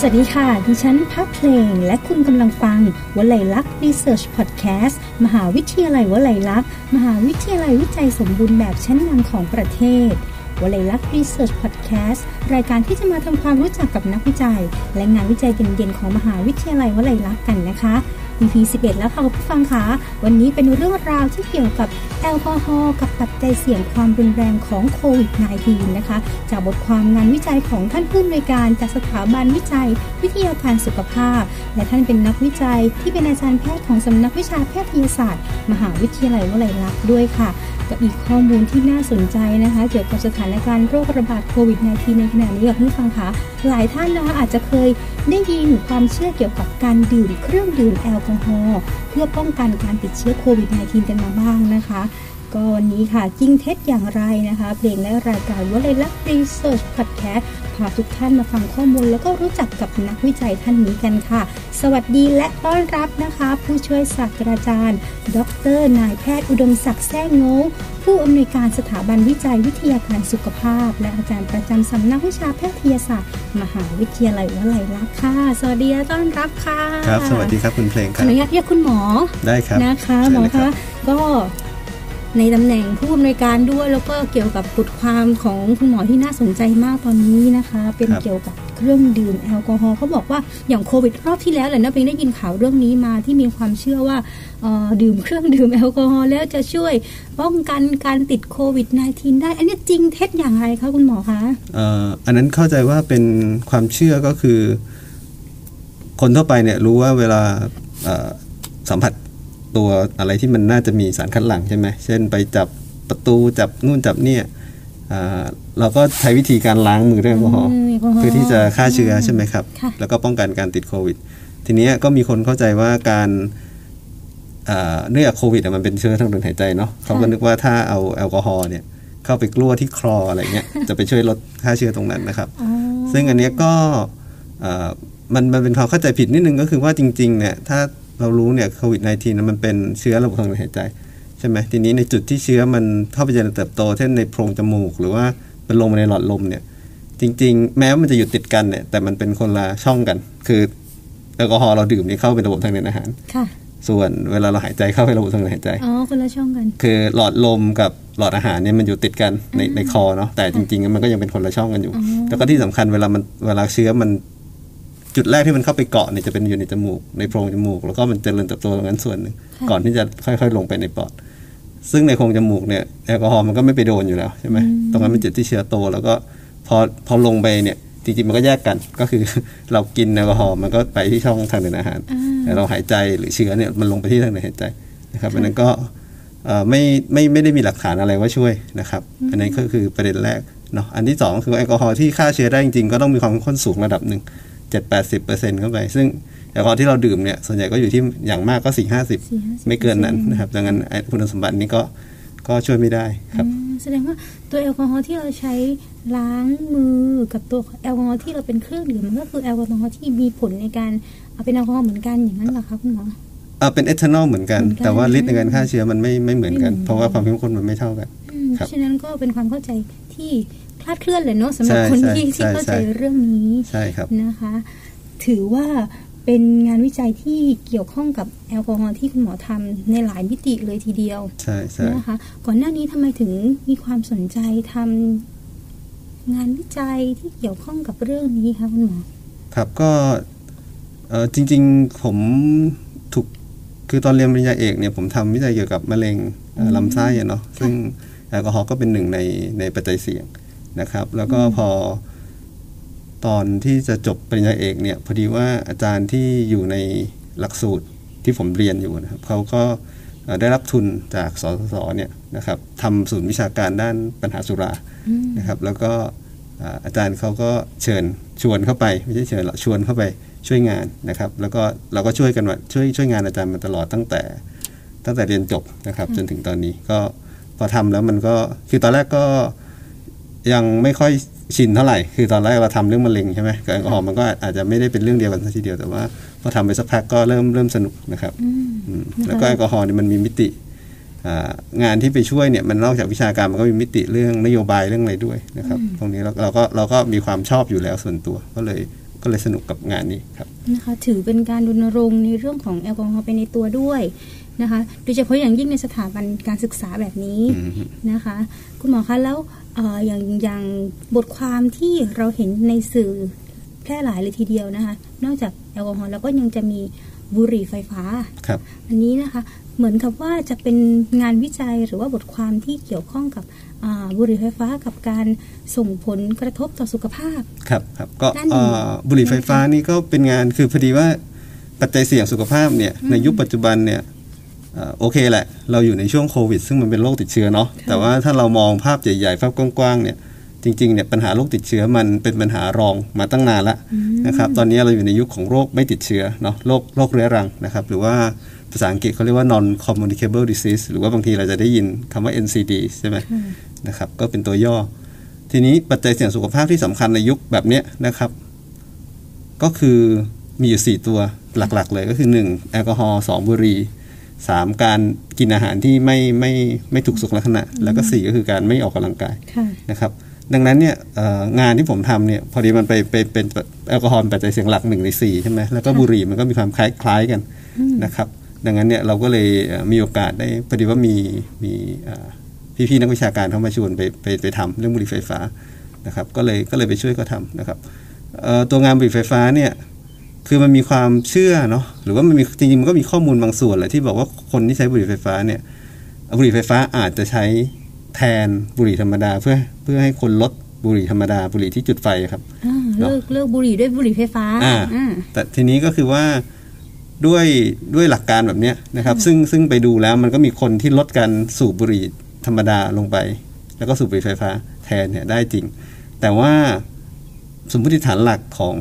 สวัสดีค่ะ ดิฉันพับเพลง และคุณกำลังฟังวลัยลักษณ์ Research Podcast มหาวิทยาลัยวลัยลักษณ์มหาวิทยาลัยวิจัยสมบูรณ์แบบชั้นนำของประเทศวลัยลักษณ์ Research Podcast รายการที่จะมาทำความรู้จักกับนักวิจัย และงานวิจัยเด่นๆของมหาวิทยาลัยวลัยลักษณ์กันนะคะ EP 11 แล้วค่ะคุณผู้ฟังคะวันนี้เป็นเรื่องราวที่เกี่ยวกับ แอลกอฮอล์กับปัจจัยเสี่ยงความรุนแรงของโควิด -19 นะคะ จากบทความงานวิจัยของท่านผู้อำนวยการจากสถาบันวิจัย วิทยาการสุขภาพ และท่านเป็นนักวิจัยที่เป็นอาจารย์แพทย์ของสำนักวิชาแพทยศาสตร์ มหาวิทยาลัยวลัยลักษณ์ด้วยค่ะกับอีกข้อมูลที่น่าสนใจนะคะ เกี่ยวกับสถานการณ์โรคระบาดโควิด -19 ในขณะนี้กับผู้ฟังคะหลายท่านนะคะอาจจะเคยได้ยินความเชื่อเกี่ยวกับการดื่มเครื่องดื่มแอลกอฮอล์เพื่อป้องกันการติดเชื้อโควิด -19 กันมาบ้างนะคะ ก็วันนี้ค่ะจริงเท็จอย่างไรนะคะ เพลงและรายการว่าเลยลักรีเสิร์ชพอดแคสต์พาทุกท่านมาฟังข้อมูล แล้วก็รู้จักกับนักวิจัยท่านนี้กันค่ะ สวัสดีและต้อนรับนะคะ ผู้ช่วยศาสตราจารย์ ดร นายแพทย์อุดมศักดิ์แซ่งโง่ผู้อำนวยการสถาบันวิจัยวิทยาการสุขภาพ และอาจารย์ประจำสำนักวิชาแพทยศาสตร์ มหาวิทยาลัยวลัยลักษณ์ค่ะ สวัสดีและต้อนรับค่ะ ครับ สวัสดีครับคุณเพลงคขอรับอนุญาตเรียกคุณหมอ ได้ครับ นะคะเชิญหมอเลยครัคะบก็ ในตำแหน่งผู้อำนวยการด้วย แล้วก็เกี่ยวกับบทความของคุณหมอที่น่าสนใจมากตอนนี้นะคะ เป็นเกี่ยวกับเครื่องดื่มแอลกอฮอล์เขาบอกว่าอย่างโควิดรอบที่แล้วแหละนะเพลงได้ยินข่าวเรื่องนี้มาที่มีความเชื่อว่าเอ่อดื่มเครื่องดื่มแอลกอฮอล์แล้วจะช่วยป้องกันการติดโควิด -19 ได้ อันนี้จริงเท็จอย่างไรคะคุณหมอคะเอ่ออันนั้นเข้าใจว่าเป็นความเชื่อก็คือ คนทั่วไปเนี่ยรู้ว่าเวลาเอ่อสัมผัส ตัวอะไรที่มันน่าจะมีสารคัดหลั่งใช่ไหมเช่นไปจับประตูจับนู่นจับเนี่ยอ่าเราก็ใช้วิธีการล้างมือด้วยแอลกอฮอล์อืมแอลกอฮอล์เพื่อที่จะฆ่าเชื้อใช่ไหมครับค่ะแล้วก็ป้องกันการติดโควิด ทีเนี้ยก็มีคนเข้าใจว่าการอ่าเนื่องจากโควิดอะมันเป็นเชื้อทางเดินหายใจเนาะเขาก็นึกว่าถ้าเอาแอลกอฮอล์เนี่ยเข้าไปกลั้วที่คลออะไรเงี้ยจะไปช่วยลดค่าเชื้อตรงนั้นนะครับอ๋อซึ่งอันเนี้ยก็เอ่อมันมันเป็นความเข้าใจผิดนิดนึงก็คือว่าจริงๆเนี่ยถ้า เรารู้เนี่ยโควิด -19 นะมันเป็นเชื้อระบบทางเดินหายใจ ใช่ไหมทีนี้ในจุดที่เชื้อมันเข้าไปเจริญเติบโต เช่นในโพรงจมูก หรือว่าเป็นลงมาในหลอดลมเนี่ย จริง ๆ แม้ว่ามันจะอยู่ติดกันเนี่ยแต่มันเป็นคนละช่องกัน คือแอลกอฮอล์เราดื่มนี่เข้าไประบบทางเดินอาหารค่ะส่วนเวลาเราหายใจเข้าไประบบทางเดินหายใจ อ๋อ คนละช่องกัน คือหลอดลมกับหลอดอาหารเนี่ยมันอยู่ติดกันในในคอเนาะ แต่จริงๆ มันก็ยังเป็นคนละช่องกันอยู่อ๋อแล้วก็ที่สำคัญเวลามันเวลาเชื้อมัน จุดแรกที่มันเข้าไปเกาะเนี่ยจะเป็นอยู่ในจมูกในโพรงจมูก แล้วก็มันเจริญเติบโตตรงนั้นส่วนหนึ่งก่อนที่จะค่อยๆ ลงไปในปอด ซึ่งในโพรงจมูกเนี่ยแอลกอฮอล์มันก็ไม่ไปโดนอยู่แล้วใช่ไหมตรงนั้นเป็นจุดที่เชื้อโต แล้วก็พอพอลงไปเนี่ยจริงๆมันก็แยกกันก็คือเรากินแอลกอฮอล์มันก็ไปที่ช่องทางเดินอาหาร แต่เราหายใจหรือเชื้อเนี่ยมันลงไปที่ทางเดินหายใจนะครับอันนั้นก็เอ่อไม่ไม่ไม่ได้มีหลักฐานอะไรว่าช่วยนะครับ อันนั้นก็คือประเด็นแรกเนาะอันที่สองคือแอลกอฮอล์ที่ฆ่าเชื้อได้จริงๆ ก็ต้องมีความเข้มข้นสูงระดับหนึ่ง เจ็ดแปดสิบเปอร์เซ็นต์เข้าไป ซึ่งแอลกอฮอล์ที่เราดื่มเนี่ยส่วนใหญ่ก็อยู่ที่อย่างมากก็สี่ห้าสิบ4-50%ไม่เกินนั้นนะครับดังนั้นไอ้คุณสมบัตินี้ก็ก็ช่วยไม่ได้ครับอืมแสดงว่าตัวแอลกอฮอล์ที่เราใช้ล้างมือกับตัวแอลกอฮอล์ที่เราเป็นเครื่องดื่มมันก็คือแอลกอฮอล์ที่มีผลในการเอาเป็นแอลกอฮอล์เหมือนกันอย่างนั้นเหรอคะคุณหมอเอ่าเป็นเอทานอลเหมือนกันเหมือนกัน แต่ว่าฤทธิ์ในการฆ่าเชื้อมันไม่ไม่เหมือนกันไม่เหมือนเพราะว่าความเข้มข้นมันไม่เท่ากันอืมครับฉะนั้นก็เป็นความเข้าใจที่ค ลาดเคลื่อนเลยเนาะสำหรับใช่คนใช่ที่ที่ใช่เข้าใจใช่เรื่องนี้ใช่ครับนะคะ ถือว่าเป็นงานวิจัยที่เกี่ยวข้องกับแอลกอฮอล์ที่คุณหมอทำในหลายมิติเลยทีเดียวใช่ใช่นะคะ ก่อนหน้านี้ทำไมถึงมีความสนใจทำงานวิจัยที่เกี่ยวข้องกับเรื่องนี้คะคุณหมอครับก็เอ่อจริงๆผมถูกคือตอนเรียนปริญญาเอกเนี่ยผมทำวิจัยเกี่ยวกับมะเร็งเอ่อลำไส้อะเนาะซึ่งแอลกอฮอล์ก็เป็นหนึ่งในในปัจจัยเสี่ยง นะครับ แล้วก็พอตอนที่จะจบปริญญาเอกเนี่ยพอดีว่าอาจารย์ที่อยู่ในหลักสูตรที่ผมเรียนอยู่นะครับเขาก็ได้รับทุนจากสสสเนี่ยนะครับทำศูนย์วิชาการด้านปัญหาสุรานะครับ แล้วก็อาจารย์เขาก็เชิญชวนเข้าไปไม่ใช่เชิญหรอกชวนเข้าไปช่วยงานนะครับ แล้วก็เราก็ช่วยกันมาช่วยช่วยงานอาจารย์มาตลอดตั้งแต่ ตั้งแต่เรียนจบนะครับ จนถึงตอนนี้ก็พอทำแล้วมันก็คือตอนแรกก็ ยังไม่ค่อยชินเท่าไหร่ คือตอนแรกเราทำเรื่องมะเร็งใช่ไหมกับแอลกอฮอล์มันก็อาจจะไม่ได้เป็นเรื่องเดียวกันซะทีเดียวแต่ว่าพอทำไปสักพักก็เริ่มเริ่มสนุกนะครับอืมแล้วก็แอลกอฮอล์เนี่ยมันมีมิติอ่างานที่ไปช่วยเนี่ยมันนอกจากวิชาการมันก็มีมิติเรื่องนโยบายเรื่องอะไรด้วยนะครับ ตรงนี้เราเราก็เราก็มีความชอบอยู่แล้วส่วนตัวก็เลยก็เลยสนุกกับงานนี้ครับนะคะถือเป็นการรณรงค์ในเรื่องของแอลกอฮอล์ไปในตัวด้วย นะคะโดยเฉพาะอย่างยิ่งในสถาบันการศึกษาแบบนี้อืมนะคะ คุณหมอคะแล้วเอ่ออย่างอย่างบทความที่เราเห็นในสื่อแพร่หลายเลยทีเดียวนะคะ นอกจากแอลกอฮอล์แล้วก็ยังจะมีบุหรี่ไฟฟ้าครับอันนี้นะคะเหมือนกับว่าจะเป็นงานวิจัยหรือว่าบทความที่เกี่ยวข้องกับอ่าบุหรี่ไฟฟ้ากับการส่งผลกระทบต่อสุขภาพ ครับครับก็ด้านหนึ่เอ่งอบุหรี่ไฟฟ้านี่ก็เป็นงานคือพอดีว่าปัจจัยเสี่ยงสุขภาพเนี่ยในยุคปัจจุบันเนี่ยเอ่อ โอเคแหละ เราอยู่ในช่วงโควิด ซึ่งมันเป็นโรคติดเชื้อเนาะแต่ว่าถ้าเรามองภาพใหญ่ๆภาพกว้างๆเนี่ยจริงๆเนี่ยปัญหาโรคติดเชื้อมันเป็นปัญหารองมาตั้งนานละนะครับตอนนี้เราอยู่ในยุคของโรคไม่ติดเชื้อเนาะโรคโรคเรื้อรังนะครับหรือว่าภาษาอังกฤษเขาเรียกว่า non communicable disease หรือว่าบางทีเราจะได้ยินคำว่า NCD ใช่ไหมนะครับก็เป็นตัวย่อ ทีนี้ปัจจัยเสี่ยงสุขภาพที่สำคัญในยุคแบบเนี้ยนะครับ ก็คือมีอยู่ 4 ตัวหลักๆ เลยก็คือ 1. แอลกอฮอล์2บุหรี่ 3. การกินอาหารที่ไม่ไม่ไม่ถูกสุขลักษณะ แล้วก็ 4 ก็คือการไม่ออกกำลังกายค่ะนะครับ ดังนั้นเนี่ยเอ่องานที่ผมทำเนี่ยพอดีมันไปไปเป็นแอลกอฮอล์เป็นปัจจัยเสี่ยงหลักหนึ่งในสี่ใช่ไหมแล้วก็บุหรี่มันก็มีความคล้ายคล้ายกันนะครับ ดังนั้นเนี่ยเราก็เลยเอ่อมีโอกาสได้พอดีว่ามีมีเอ่อพี่ๆนักวิชาการเข้ามาชวนไปไปไปทำเรื่องบุหรี่ไฟฟ้านะครับ ก็เลยก็เลยไปช่วยเขาทำนะครับเอ่อตัวงานบุหรี่ไฟฟ้าเนี่ย คือมันมีความเชื่อเนาะหรือว่ามันมีจริงๆมันก็มีข้อมูลบางส่วนแหละที่บอกว่าคนที่ใช้บุหรี่ไฟฟ้าเนี่ยบุหรี่ไฟฟ้าอาจจะใช้แทนบุหรี่ธรรมดาเพื่อเพื่อให้คนลดบุหรี่ธรรมดาบุหรี่ที่จุดไฟครับอ่าเนอะเลิกเลิกบุหรี่ด้วยบุหรี่ไฟฟ้าอ่าอ่าแต่ทีนี้ก็คือว่าด้วยด้วยหลักการแบบเนี้ยนะครับ ซึ่งซึ่งไปดูแล้วมันก็มีคนที่ลดการสูบบุหรี่ธรรมดาลงไป แล้วก็สูบบุหรี่ไฟฟ้าแทนเนี่ยได้จริง แต่ว่า สมมติฐานหลักของ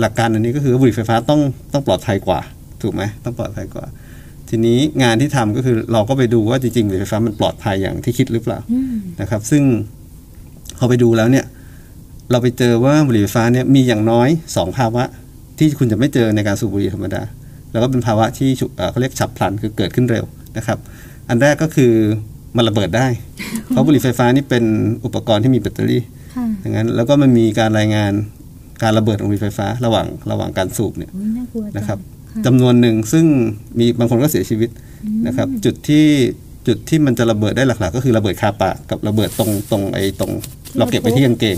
หลักการอันนี้ก็คือว่าบุหรี่ไฟฟ้าต้องต้องปลอดภัยกว่า ถูกไหมต้องปลอดภัยกว่า ทีนี้งานที่ทำก็คือเราก็ไปดูว่าจริงๆบุหรี่ไฟฟ้ามันปลอดภัยอย่างที่คิดหรือเปล่าอืมนะครับ ซึ่งพอไปดูแล้วเนี่ย เราไปเจอว่าบุหรี่ไฟฟ้าเนี่ยมีอย่างน้อยสองภาวะ ที่คุณจะไม่เจอในการสูบบุหรี่ธรรมดา แล้วก็เป็นภาวะที่ฉุกเอ่อเขาเรียกฉับพลันคือเกิดขึ้นเร็วนะครับ อันแรกก็คือมันระเบิดได้ เพราะบุหรี่ไฟฟ้านี่เป็นอุปกรณ์ที่มีแบตเตอรี่ค่ะ ดังนั้นแล้วก็มันมีการรายงานการระเบิดของบุหรี่ไฟฟ้า ระหว่างระหว่างการสูบเนี่ยโอ้ยน่ากลัวจังนะครับค่ะจำนวนหนึ่งซึ่งมีบางคนก็เสียชีวิตนะครับ จุดที่จุดที่มันจะระเบิดได้หลัก ๆ ก็คือระเบิดคาปากกับระเบิดตรงตรงไอ้ตรง เราเก็บไปที่กางเกง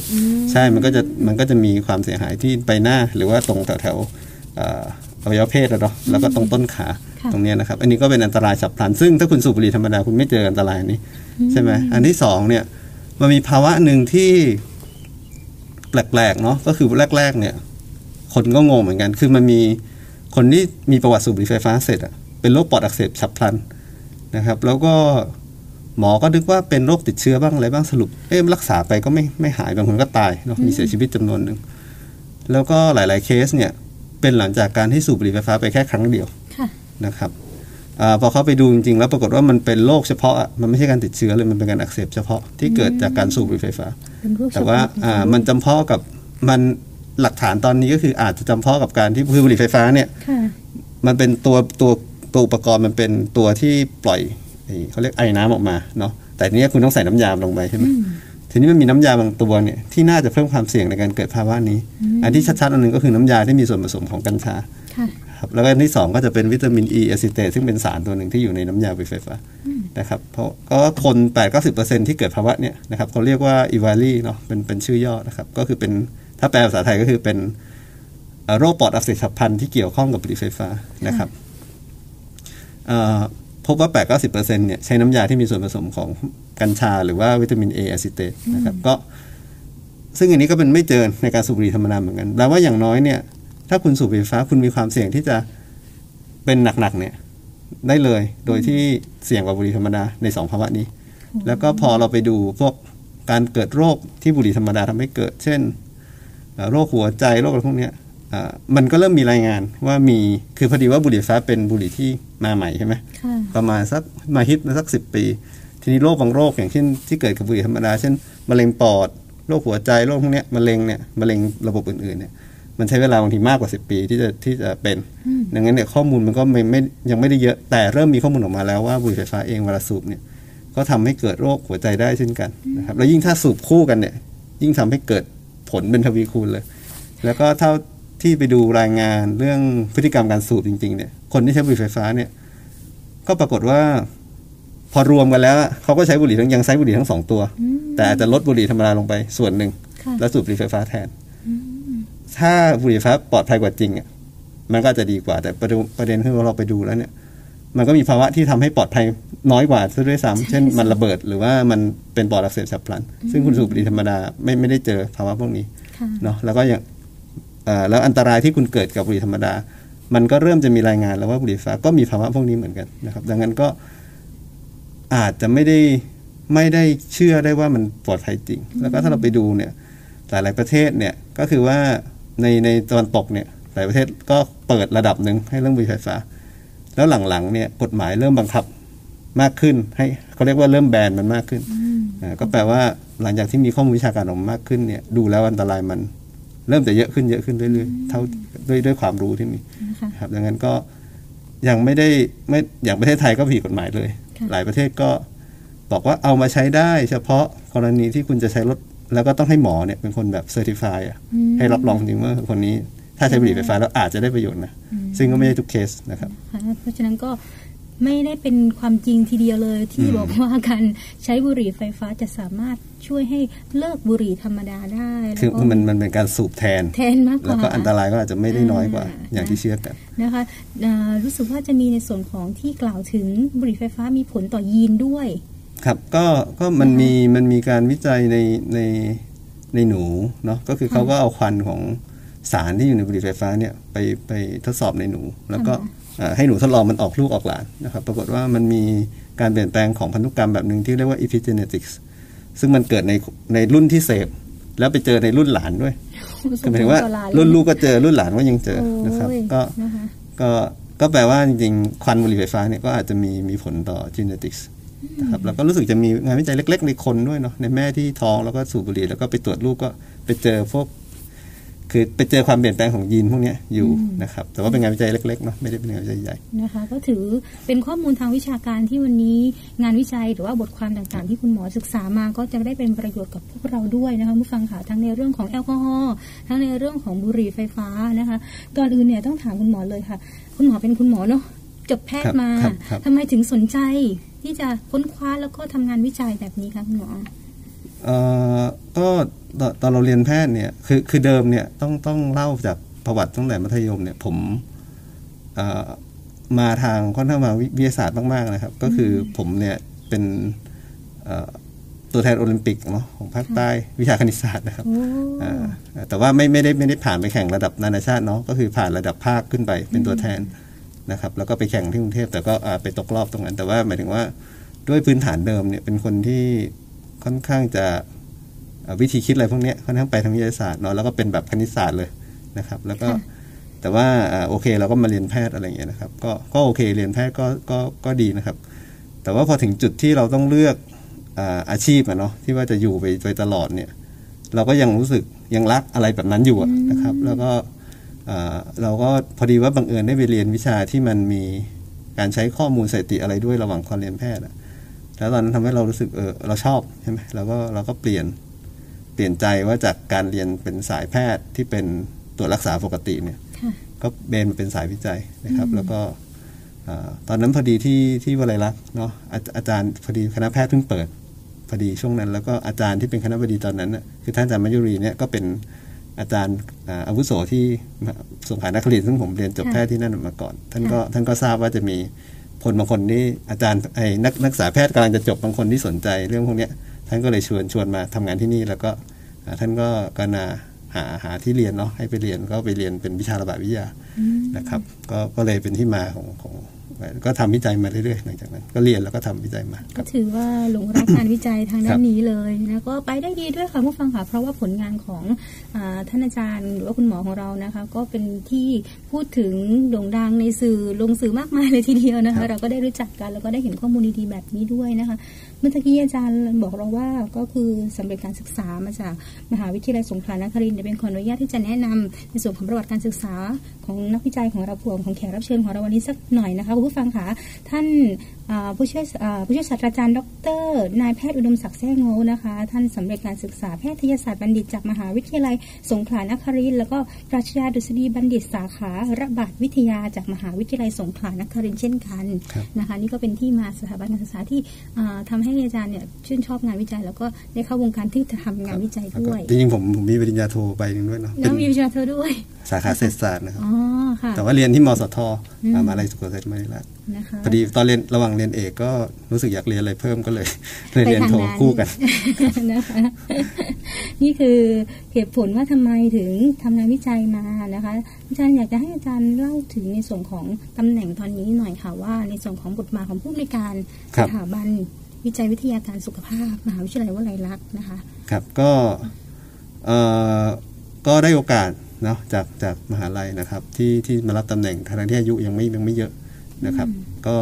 ใช่มันก็จะมันก็จะมีความเสียหายที่ใบหน้า หรือว่าตรงแถวแถวๆเอ่ออวัยวะเพศอะเนาะแล้วก็ตรงต้นขาค่ะตรงเนี้ยนะครับ อันนี้ก็เป็นอันตรายฉับพลัน ซึ่งถ้าคุณสูบบุหรี่ธรรมดาคุณไม่เจออันตรายนี้ ใช่ไหมอันที่สองเนี่ย มันมีภาวะหนึ่งที่แปลกๆเนาะก็คือแรก ๆ เนี่ย คนก็งงเหมือนกัน คือมันมีคนที่มีประวัติสูบบุหรี่ไฟฟ้าเสร็จอะเป็นโรคปอดอักเสบฉับพลันนะครับ แล้วก็หมอก็นึกว่าเป็นโรคติดเชื้อบ้างอะไรบ้างสรุปเอ๊ะรักษาไปก็ไม่ไม่หายบางคนก็ตายเนาะมีเสียชีวิตจำนวนหนึ่งแล้วก็หลาย ๆ เคสเนี่ย เป็นหลังจากการที่สูบบุหรี่ไฟฟ้าไปแค่ครั้งเดียวค่ะนะครับ อาพอเขาไปดูจริงๆ แล้วปรากฏว่ามันเป็นโรคเฉพาะอะมันไม่ใช่การติดเชื้อเลย มันเป็นการอักเสบเฉพาะที่เกิดจากการสูบบุหรี่ไฟฟ้าเป็นรูปแต่ว่าเฉพะอ่ามันจำเพาะกับมันหลักฐานตอนนี้ก็คืออาจจะจำเพาะกับการที่คือบุหรี่ไฟฟ้าเนี่ยค่ะมันเป็นตัวตัวตัวอุปกรณ์มันเป็นตัวที่ปล่อยไอ้เขาเรียกไอ้น้ำออกมาเนาะแต่เนี้ยคุณต้องใส่น้ำยาลงไปใช่ไหมทีนี้มันมีน้ำยาบางตัวเนี่ยที่น่าจะเพิ่มความเสี่ยงในการเกิดภาวะนี้ อันที่ชัดๆอันหนึงก็คือน้ำยาที่มีส่วนผสมของกัญชา ค่ะครับแล้วก็อันที่สองก็จะเป็นวิตามินอีอะซิเตตซึ่งเป็นสารตัวหนึ่งที่อยู่ในน้ำยาบุหรี่ไฟฟ้านะครับเพราะก็คน8 9 0ที่เกิดภาวะเนี่ยนะครับเขาเรียกว่า EVALI เนาะเป็นเป็นชื่อย่อนะครับก็คือเป็นถ้าแปลภาษาไทยก็คือเป็นเอ่อโรคปอดอักเสบฉับพลันที่เกี่ยวข้องกับบุหรี่ไฟฟ้านะครับเอ่อพบว่า 8 9 0เนี่ยใช้น้ำยาที่มีส่วนผสมของกัญชาหรือว่าวิตามิน E acetate นะครับก็ซึ่งอันนี้ก็เป็นไม่เจอในการสูบบุหรี่ธรรมดาเหมือนกันแปลว่าอย่างน้อยเนี่ย ถ้าคุณสูบบุหรี่ไฟฟ้าคุณมีความเสี่ยงที่จะเป็นหนักๆเนี่ย ได้เลยโดยที่เสี่ยงกว่าบุหรี่ธรรมดาในสองภาวะนี้ แล้วก็พอเราไปดูพวกการเกิดโรคที่บุหรี่ธรรมดาทำให้เกิด เช่นเอ่อโรคหัวใจโรคอะไรพวกเนี้ยอ่ามันก็เริ่มมีรายงานว่ามีคือพอดีว่าบุหรี่ไฟฟ้าเป็นบุหรี่ที่มาใหม่ใช่ไหมค่ะประมาณสักมาฮิตมาสักสิบปี ทีนี้โรคบางโรคอย่างเช่นที่เกิดกับบุหรี่ธรรมดา เช่นมะเร็งปอดโรคหัวใจโรคพวกเนี้ยมะเร็งเนี่ยมะเร็งระบบอื่นๆเนี่ย มันใช้เวลาบางทีมากกว่า 10 ปีที่จะที่จะเป็น ดังนั้นเนี่ยข้อมูลมันก็ไม่ไม่ยังไม่ได้เยอะ แต่เริ่มมีข้อมูลออกมาแล้วว่าบุหรี่ไฟฟ้าเองเวลาสูบเนี่ยก็ทำให้เกิดโรคหัวใจได้เช่นกันนะครับแล้วยิ่งถ้าสูบคู่กันเนี่ยยิ่งทำให้เกิดผลเป็นทวีคูณเลย แล้วก็เท่าที่ไปดูรายงานเรื่องพฤติกรรมการสูบจริงๆเนี่ยคนที่ใช้บุหรี่ไฟฟ้าเนี่ยก็ปรากฏว่าพอรวมกันแล้วเขาก็ใช้บุหรี่ทั้งยังใช้บุหรี่ทั้งสองตัว แต่อาจจะลดบุหรี่ธรรมดาลงไปส่วนหนึ่งค่ะแล้วสูบบุหรี่ไฟฟ้าแทน ถ้าบุหรี่ไฟฟ้าปลอดภัยกว่าจริงอะมันก็จะดีกว่าแต่ประเด็นประเด็นคือว่าเราไปดูแล้วเนี่ย มันก็มีภาวะที่ทำให้ปลอดภัยน้อยกว่าซะด้วยซ้ำเช่นมันระเบิดหรือว่ามันเป็นปอดอักเสบฉับพลัน ซึ่งคุณสูบบุหรี่ธรรมดาไม่ไม่ได้เจอภาวะพวกนี้ค่ะเนาะแล้วก็อย่างเอ่อแล้วอันตรายที่คุณเกิดกับบุหรี่ธรรมดา มันก็เริ่มจะมีรายงานแล้วว่าบุหรี่ไฟฟ้าก็มีภาวะพวกนี้เหมือนกันนะครับ ดังนั้นก็อาจจะไม่ได้ไม่ได้เชื่อได้ว่ามันปลอดภัยจริง แล้วก็ถ้าเราไปดูเนี่ยหลาย ๆ ประเทศเนี่ยก็คือว่า ในในตะวันตกเนี่ยหลายประเทศก็เปิดระดับหนึ่งให้เรื่องบุหรี่ไฟฟ้า แล้วหลังๆเนี่ยกฎหมายเริ่มบังคับมากขึ้น ให้เขาเรียกว่าเริ่มแบนมันมากขึ้นอ่าก็แปลว่าหลังจากที่มีข้อมูลวิชาการออกมามากขึ้นเนี่ยดูแล้วอันตรายมัน เริ่มจะเยอะขึ้นเยอะขึ้นเรื่อยๆเท่าด้วยด้วยความรู้ที่มีนะคะครับดังนั้นก็ยังไม่ได้ไม่อย่างประเทศไทยก็ผิดกฎหมายเลยค่ะหลายประเทศก็บอกว่าเอามาใช้ได้ เฉพาะกรณีที่คุณจะใช้ลด แล้วก็ต้องให้หมอเนี่ยเป็นคนแบบ certify อะให้รับรองจริงว่าคนนี้ถ้าใช้บุหรี่ไฟฟ้าแล้วอาจจะได้ประโยชน์นะ ซึ่งก็ไม่ใช่ทุกเคสนะครับค่ะเพราะฉะนั้นก็ไม่ได้เป็นความจริงทีเดียวเลยที่บอกว่าการใช้บุหรี่ไฟฟ้าจะสามารถช่วยให้เลิกบุหรี่ธรรมดาได้ คือแล้วก็มันมันเป็นการสูบแทน แทนมากกว่าแล้วว่าก็อันตรายก็อาจจะไม่ได้น้อยกว่าอ่าอย่างที่เชื่อกันนะคะอ่ารู้สึกว่าจะมีในส่วนของที่กล่าวถึงบุหรี่ไฟฟ้ามีผลต่อยีนด้วย ครับก็ก็มันมีมันมีการวิจัยในในในหนูเนาะก็คือเขาก็เอาควันของสารที่อยู่ในบุหรี่ไฟฟ้าเนี่ยไปไปทดสอบในหนู แล้วก็อ่าให้หนูทดลองมันออกลูกออกหลานนะครับปรากฏว่ามันมีการเปลี่ยนแปลงของพันธุกรรมแบบหนึ่งที่เรียกว่า epigenetics ซึ่งมันเกิดในในรุ่นที่เสพแล้วไปเจอในรุ่นหลานด้วยคือหมายถึงว่ารุ่นลูกก็เจอรุ่นหลานก็ยังเจอนะครับโอ้ยก็นะคะก็ก็แปลว่าจริงๆควันบุหรี่ไฟฟ้าเนี่ยก็อาจจะมีมีผลต่อ genetics นะครับแล้วก็รู้สึกจะมีงานวิจัยเล็ก ๆ ในคนด้วยเนาะในแม่ที่ท้องแล้วก็สูบบุหรี่แล้วก็ไปตรวจลูกก็ไปเจอพวก คือไปเจอความเปลี่ยนแปลงของยีนพวกเนี้ยอยู่นะครับ แต่ว่าเป็นงานวิจัยเล็กๆเนาะไม่ได้เป็นงานวิจัยใหญ่นะคะ ก็ถือเป็นข้อมูลทางวิชาการที่วันนี้งานวิจัยหรือว่าบทความต่างๆ ที่คุณหมอศึกษามาก็จะได้เป็นประโยชน์กับพวกเราด้วยนะคะผู้ฟังค่ะทั้งในเรื่องของแอลกอฮอล์ทั้งในเรื่องของบุหรี่ไฟฟ้านะคะก่อนอื่นเนี่ยต้องถามคุณหมอเลยค่ะ คุณหมอเป็นคุณหมอเนาะจบแพทย์มาครับครับทำไมถึงสนใจ ที่จะค้นคว้าแล้วก็ทำงานวิจัยแบบนี้คะคุณหมอเอ่อก็ตอนตอนเราเรียนแพทย์เนี่ยคือคือเดิมเนี่ยต้องต้องเล่าจากประวัติตั้งแต่มัธยมเนี่ยผมเอ่อมาทางค่อนข้างมาวิวิทยาศาสตร์มากๆนะครับ ก็คือผมเนี่ยเป็นเอ่อตัวแทนโอลิมปิกเนาะของภาคใต้วิชาคณิตศาสตร์นะครับโอ้อ่าแต่ว่าไม่ไม่ได้ไม่ได้ผ่านไปแข่งระดับนานาชาติเนาะก็คือผ่านระดับภาคขึ้นไปเป็นตัวแทน นะครับแล้วก็ไปแข่งที่กรุงเทพแต่ก็อ่าไปตกรอบตรงนั้น แต่ว่าหมายถึงว่าด้วยพื้นฐานเดิมเนี่ยเป็นคนที่ค่อนข้างจะอ่าวิธีคิดอะไรพวกเนี้ยค่อนข้างไปทางวิทยาศาสตร์เนาะแล้วก็เป็นแบบคณิตศาสตร์เลยนะครับ แล้วก็ค่ะแต่ว่าอ่าโอเคเราก็มาเรียนแพทย์อะไรอย่างเงี้ยนะครับก็ก็โอเคเรียนแพทย์ก็ก็ก็ดีนะครับ แต่ว่าพอถึงจุดที่เราต้องเลือกอาอาชีพอะเนาะที่ว่าจะอยู่ไปโดยตลอดเนี่ย เราก็ยังรู้สึกยังรักอะไรแบบนั้นอยู่อะนะครับ แล้วก็อ่า เราก็พอดีว่าบังเอิญได้ไปเรียนวิชาที่มันมีการใช้ข้อมูลสถิติอะไรด้วยระหว่างการเรียนแพทย์อะแล้วตอนนั้นทำให้เรารู้สึกเออเราชอบใช่ไหมเราก็เราก็เปลี่ยนเปลี่ยนใจว่าจากการเรียนเป็นสายแพทย์ที่เป็นตรวจรักษาปกติเนี่ยค่ะก็เบนมาเป็นสายวิจัยนะครับ แล้วก็อ่าตอนนั้นพอดีที่ที่วลัยลักษณ์เนาะอาอาจารย์พอดีคณะแพทย์เพิ่งเปิดพอดีช่วงนั้น แล้วก็อาจารย์ที่เป็นคณะบดีตอนนั้นน่ะคือท่านอาจารย์มายุรีเนี่ยก็เป็น อาจารย์อ่าอาวุโสที่สงขลานครินทร์ซึ่งผมเรียนจบค่ะแพทย์ที่นั่นมาก่อน ท่านก็ท่านก็ทราบว่าจะมีคนบางคนที่อาจารย์ไอ้นักนักศึกษาแพทย์กำลังจะจบบางคนที่สนใจเรื่องพวกเนี้ยท่านก็เลยชวนชวนมาทำงานที่นี่แล้วก็อ่าท่านก็กนาหาหาที่เรียนเนาะให้ไปเรียนก็ไปเรียนเป็นวิชาระบาดวิทยานะครับ ก็ก็เลยเป็นที่มาของของ ก็ทำวิจัยมาเรื่อยๆหลังจากนั้น ก็เรียนแล้วก็ทำวิจัยมาคก็รับถือว่าหลงรักงานวิจัยทางด้าครันบนี้เลยแล้วก็ไปได้ดีด้วยค่ะผู้ฟังค่ะเพราะว่าผลงานของอาท่านอาจารย์ หรือว่าคุณหมอของเรานะคะ ก็เป็นที่พูดถึงโด่งดังในสื่อลงสื่อมากมายเลยทีเดียวนะคะ เราก็ได้รู้จักกันแล้วก็ได้เห็นข้อมูลดีๆแบบนี้ด้วยนะคะ เมื่อกี้อาจารย์บอกเราว่าก็คือสำเร็จการศึกษามาจากมหาวิทยาลัยสงขลานครินทร์เป็นขออนุญาตที่จะแนะนำในส่วนของประวัติการศึกษาของนักวิจัยของเราพวงของแขกรับเชิญของเราวันนี้สักหน่อยนะคะคุณผู้ฟังคะท่าน ผู้ช่วยอ่าผู้ช่วยศาสตราจารย์ ดร นายแพทย์อุดมศักดิ์แซ่โง่นะคะ ท่านสำเร็จการศึกษาแพทยศาสตร์บัณฑิตจากมหาวิทยาลัย สงขลานครินทร์แล้วก็ปรัชญาดุษฎีบัณฑิตสาขาระบาดวิทยาจากมหาวิทยาลัยสงขลานครินทร์เช่นกันครับนะคะ นี่ก็เป็นที่มาสถาบันการศึกษาที่อ่าทำให้อาจารย์เนี่ยชื่นชอบงานวิจัย แล้วก็ได้เข้าวงการที่จะทำงานวิจัยด้วยจริงๆผมผมมีปริญญาโทใบหนึ่งด้วยเนาะแล้วเป็นมีวิชาเธอด้วย สาขาเศรษฐศาสตร์นะครับอ๋อค่ะแต่ว่าเรียนที่มสทอืมมหามาลัยสุโขทัยธรรมาธิราชนะคะพอดีตอนเรียนระหว่างเรียนเอกก็รู้สึกอยากเรียนอะไรเพิ่มก็เลยเลยเรียนไปทางโทนั้นคู่กันนะคะนี่คือเหตุผลว่าทำไมถึงทำงานวิจัยมานะคะอาจารย์อยากจะให้อาจารย์เล่าถึงในส่วนของตำแหน่งตอนนี้หน่อยค่ะว่าในส่วนของบทบาทของผู้อำนวยการครัสบถาบันวิจัยวิทยาการสุขภาพมหาวิทยาลัยวลัยลักษณ์นะคะครับก็เอ่อก็ได้โอกาสเนาะจากจากมหาลัยนะครับที่ที่มารับตำแหน่งทั้งที่อายุยังไม่ยังไม่เยอะ นะครับ ก็